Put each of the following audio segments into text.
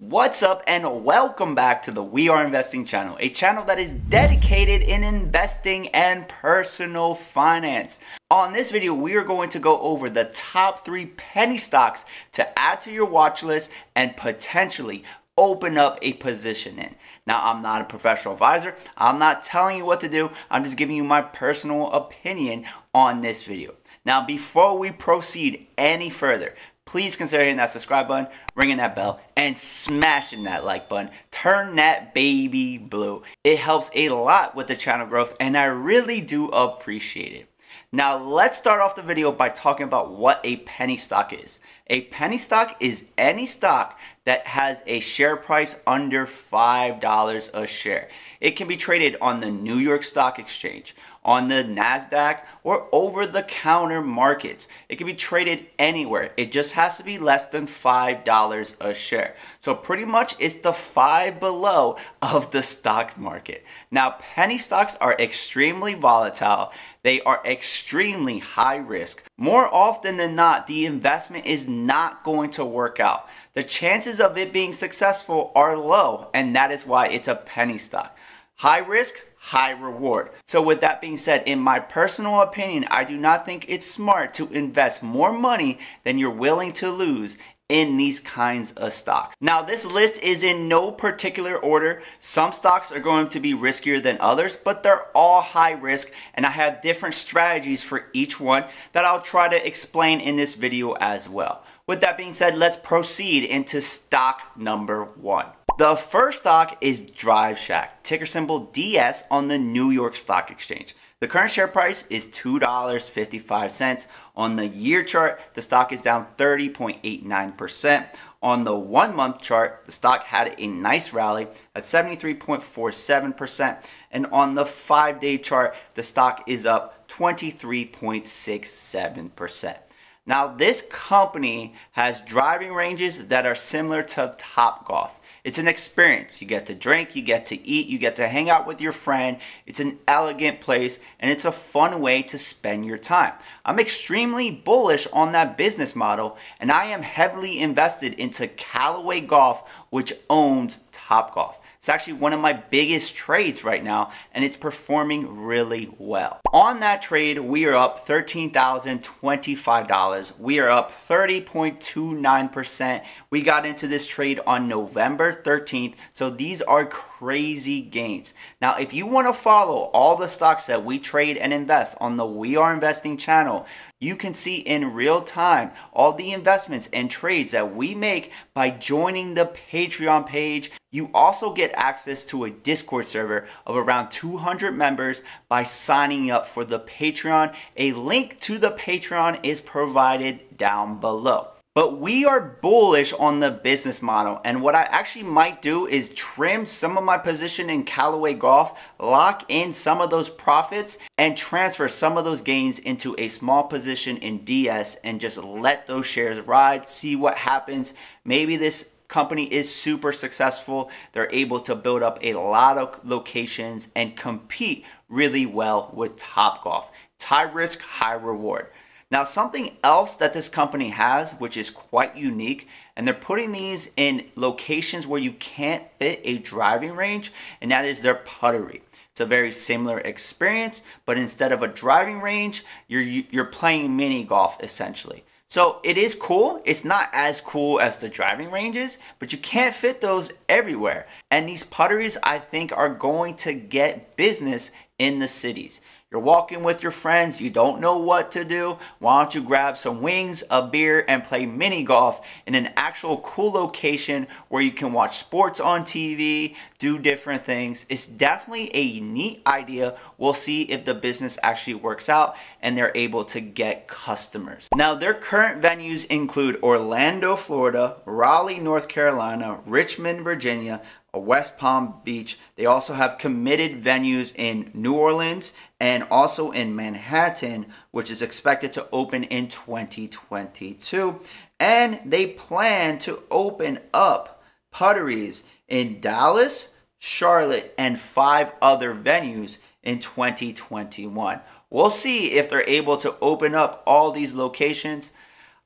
What's up and welcome back to the We Are Investing channel, a channel that is dedicated in investing and personal finance. On this video, we are going to go over the top three penny stocks to add to your watch list and potentially open up a position in. Now, I'm not a professional advisor. I'm not telling you what to do. I'm just giving you my personal opinion on this video. Now, before we proceed any further, please consider hitting that subscribe button, ringing that bell, and smashing that like button. Turn that baby blue. It helps a lot with the channel growth, and I really do appreciate it. Now, let's start off the video by talking about what a penny stock is. A penny stock is any stock that has a share price under $5 a share. It can be traded on the New York Stock Exchange, on the NASDAQ, or over the counter markets. It can be traded anywhere. It just has to be less than $5 a share. So, pretty much it's the five below of the stock market. Now, penny stocks are extremely volatile. They are extremely high risk. More often than not, the investment is not going to work out the chances of it being successful are low, and that is why it's a penny stock. High risk, high reward. So, with that being said, in my personal opinion, I do not think it's smart to invest more money than you're willing to lose in these kinds of stocks. Now, this list is in no particular order. Some stocks are going to be riskier than others, but they're all high risk, and I have different strategies for each one that I'll try to explain in this video as well. With that being said, let's proceed into stock number one. The first stock is Drive Shack, ticker symbol DS on the New York Stock Exchange. The current share price is $2.55. On the year chart, the stock is down 30.89%. On the one month chart, the stock had a nice rally at 73.47%. And on the five day chart, the stock is up 23.67%. Now, this company has driving ranges that are similar to Top Golf. It's an experience. You get to drink, you get to eat, you get to hang out with your friend. It's an elegant place and it's a fun way to spend your time. I'm extremely bullish on that business model and I am heavily invested into Callaway Golf, which owns Top Golf. It's actually one of my biggest trades right now, and it's performing really well. On that trade, we are up $13,025. We are up 30.29%. We got into this trade on November 13th, so these are crazy gains. Now, if you want to follow all the stocks that we trade and invest on the We Are Investing channel, you can see in real time all the investments and trades that we make by joining the Patreon page. You also get access to a Discord server of around 200 members by signing up for the Patreon. A link to the Patreon is provided down below. But we are bullish on the business model. And what I actually might do is trim some of my position in Callaway Golf, lock in some of those profits, and transfer some of those gains into a small position in DS and just let those shares ride, see what happens. Maybe this company is super successful. They're able to build up a lot of locations and compete really well with Top Golf. It's high risk, high reward. Now, something else that this company has, which is quite unique, and they're putting these in locations where you can't fit a driving range, and that is their puttery. It's a very similar experience, but instead of a driving range, you're you're playing mini golf essentially. So it is cool. It's not as cool as the driving ranges, but you can't fit those everywhere. And these putteries, I think, are going to get business in the cities. You're walking with your friends, you don't know what to do. Why don't you grab some wings, a beer, and play mini golf in an actual cool location where you can watch sports on TV, do different things? It's definitely a neat idea. We'll see if the business actually works out and they're able to get customers. Now, their current venues include Orlando, Florida, Raleigh, North Carolina, Richmond, Virginia, West Palm Beach. They also have committed venues in New Orleans and also in Manhattan, which is expected to open in 2022. And they plan to open up putteries in Dallas, Charlotte, and five other venues in 2021. We'll see if they're able to open up all these locations.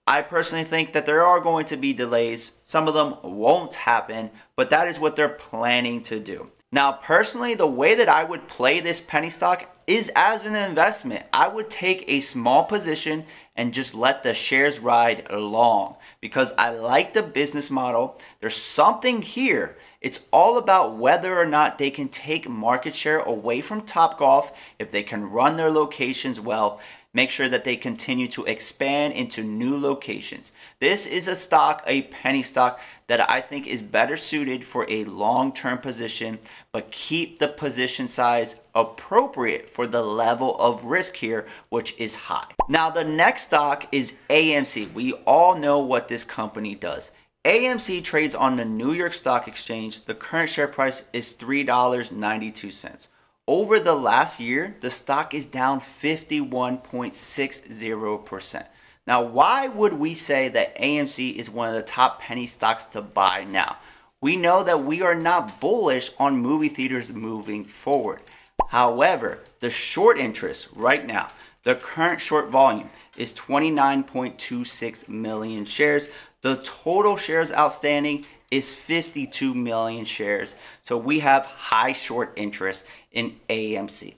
I personally think that there are going to be delays. Some of them won't happen, but that is what they're planning to do. Now, personally, the way that I would play this penny stock is as an investment. I would take a small position and just let the shares ride long because I like the business model. There's something here. It's all about whether or not they can take market share away from Topgolf if they can run their locations well make sure that they continue to expand into new locations. This is a stock, a penny stock, that I think is better suited for a long term position, but keep the position size appropriate for the level of risk here, which is high. Now, the next stock is AMC. We all know what this company does. AMC trades on the New York Stock Exchange. The current share price is $3.92. Over the last year, the stock is down 51.60%. Now, why would we say that AMC is one of the top penny stocks to buy now? We know that we are not bullish on movie theaters moving forward. However, the short interest right now, the current short volume is 29.26 million shares. The total shares outstanding is 52 million shares. So we have high short interest in AMC.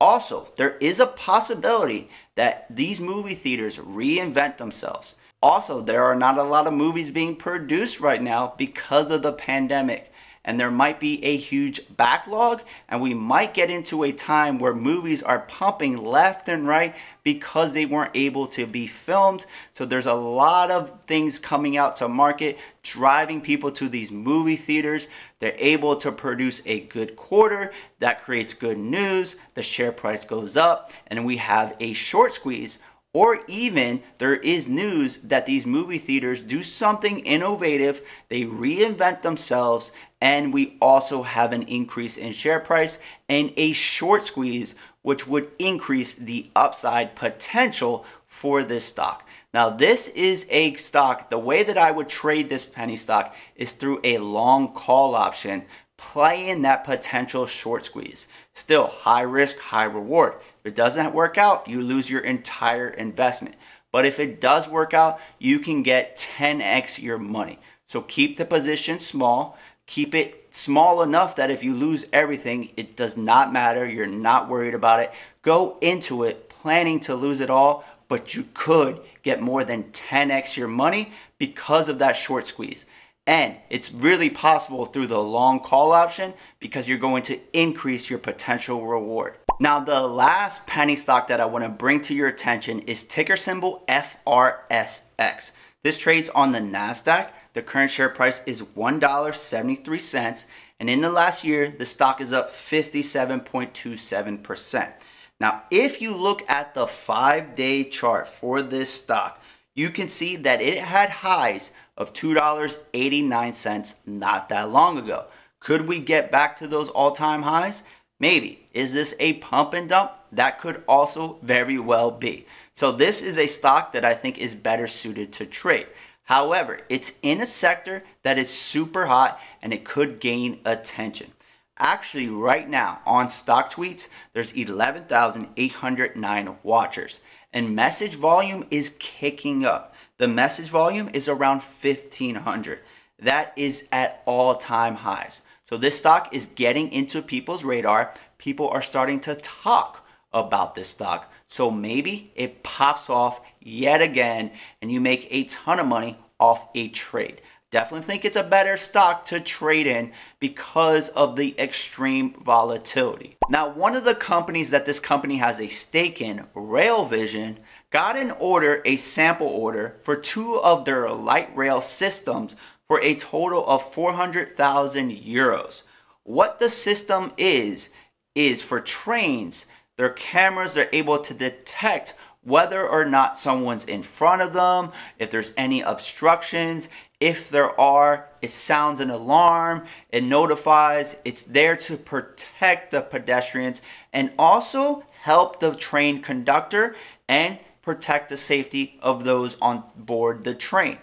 Also, there is a possibility that these movie theaters reinvent themselves. Also, there are not a lot of movies being produced right now because of the pandemic and there might be a huge backlog and we might get into a time where movies are pumping left and right because they weren't able to be filmed. So there's a lot of things coming out to market driving people to these movie theaters. They're able to produce a good quarter that creates good news. The share price goes up and we have a short squeeze or even there is news that these movie theaters do something innovative, they reinvent themselves, and we also have an increase in share price and a short squeeze, which would increase the upside potential for this stock. Now, this is a stock. The way that I would trade this penny stock is through a long call option, playing that potential short squeeze. Still, high risk, high reward. It doesn't work out, you lose your entire investment. But if it does work out, you can get 10x your money. So keep the position small Keep it small enough that if you lose everything, it does not matter. You're not worried about it. Go into it planning to lose it all, but you could get more than 10x your money because of that short squeeze. And it's really possible through the long call option because you're going to increase your potential reward. Now, the last penny stock that I want to bring to your attention is ticker symbol FRSX. This trades on the NASDAQ the current share price is $1.73, and in the last year, the stock is up 57.27%. Now, if you look at the five day chart for this stock, you can see that it had highs of $2.89 not that long ago. Could we get back to those all time highs? Maybe. Is this a pump and dump? That could also very well be. So, this is a stock that I think is better suited to trade. However, it's in a sector that is super hot and it could gain attention. Actually, right now on StockTwits, there's 11,809 watchers and message volume is kicking up. The message volume is around 1,500. That is at all time highs. So this stock is getting into people's radar. People are starting to talk about this stock. So maybe it pops off yet again and you make a ton of money off a trade. Definitely think it's a better stock to trade in because of the extreme volatility. Now, one of the companies that this company has a stake in, Rail Vision, got an order, a sample order for two of their light rail systems for a total of 400,000 euros. What the system is, is for trains, their cameras are able to detect whether or not someone's in front of them, if there's any obstructions. If there are, it sounds an alarm, it notifies, it's there to protect the pedestrians and also help the train conductor and protect the safety of those on board the train.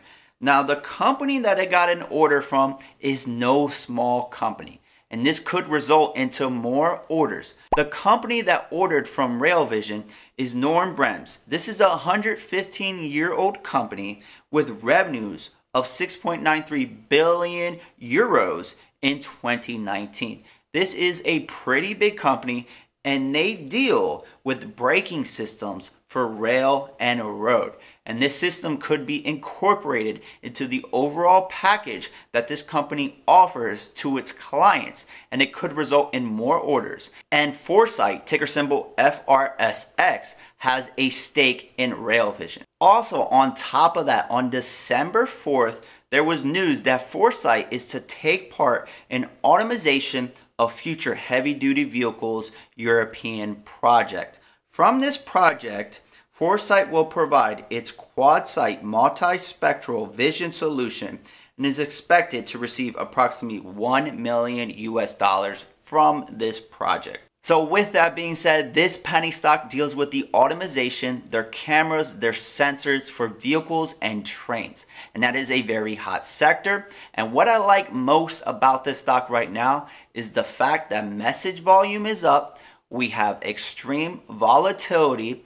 Now, the company that I got an order from is no small company and this could result into more orders. The company that ordered from RailVision is Knorr-Bremse. This is a 115 year old company with revenues of 6.93 billion euros in 2019. This is a pretty big company and they deal with braking systems for rail and road. And this system could be incorporated into the overall package that this company offers to its clients, and it could result in more orders. And Foresight, ticker symbol FRSX, has a stake in RailVision. Also, on top of that, on December 4th, there was news that Foresight is to take part in automation of future heavy duty vehicles European project. From this project, Foresight will provide its QuadSight multispectral vision solution and is expected to receive approximately 1 million US dollars from this project. So with that being said, this penny stock deals with the automation, their cameras, their sensors for vehicles and trains. And that is a very hot sector. And what I like most about this stock right now is the fact that message volume is up. We have extreme volatility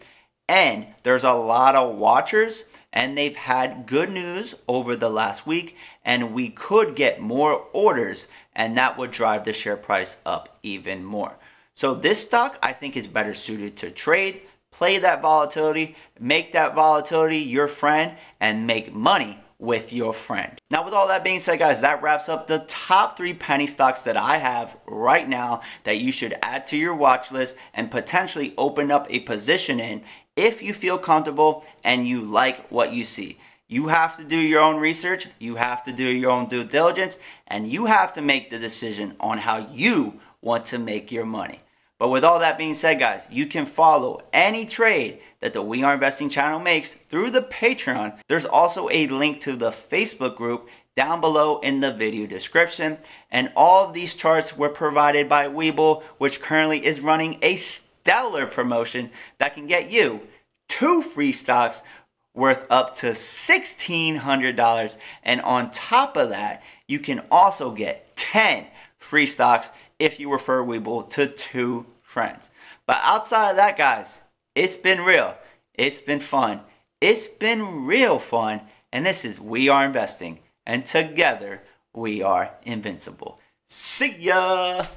and there's a lot of watchers, and they've had good news over the last week, and we could get more orders, and that would drive the share price up even more. So, this stock I think is better suited to trade, play that volatility, make that volatility your friend, and make money with your friend. Now, with all that being said, guys, that wraps up the top three penny stocks that I have right now that you should add to your watch list and potentially open up a position in if you feel comfortable and you like what you see. You have to do your own research, you have to do your own due diligence, and you have to make the decision on how you want to make your money. But with all that being said, guys, you can follow any trade that the We Are Investing channel makes through the Patreon. There's also a link to the Facebook group down below in the video description. And all of these charts were provided by Webull, which currently is running a stellar promotion that can get you two free stocks worth up to $1,600. And on top of that, you can also get 10 free stocks if you refer Webull to two friends. But outside of that, guys, it's been real. It's been fun. It's been real fun. And this is We Are Investing. And together, we are invincible. See ya!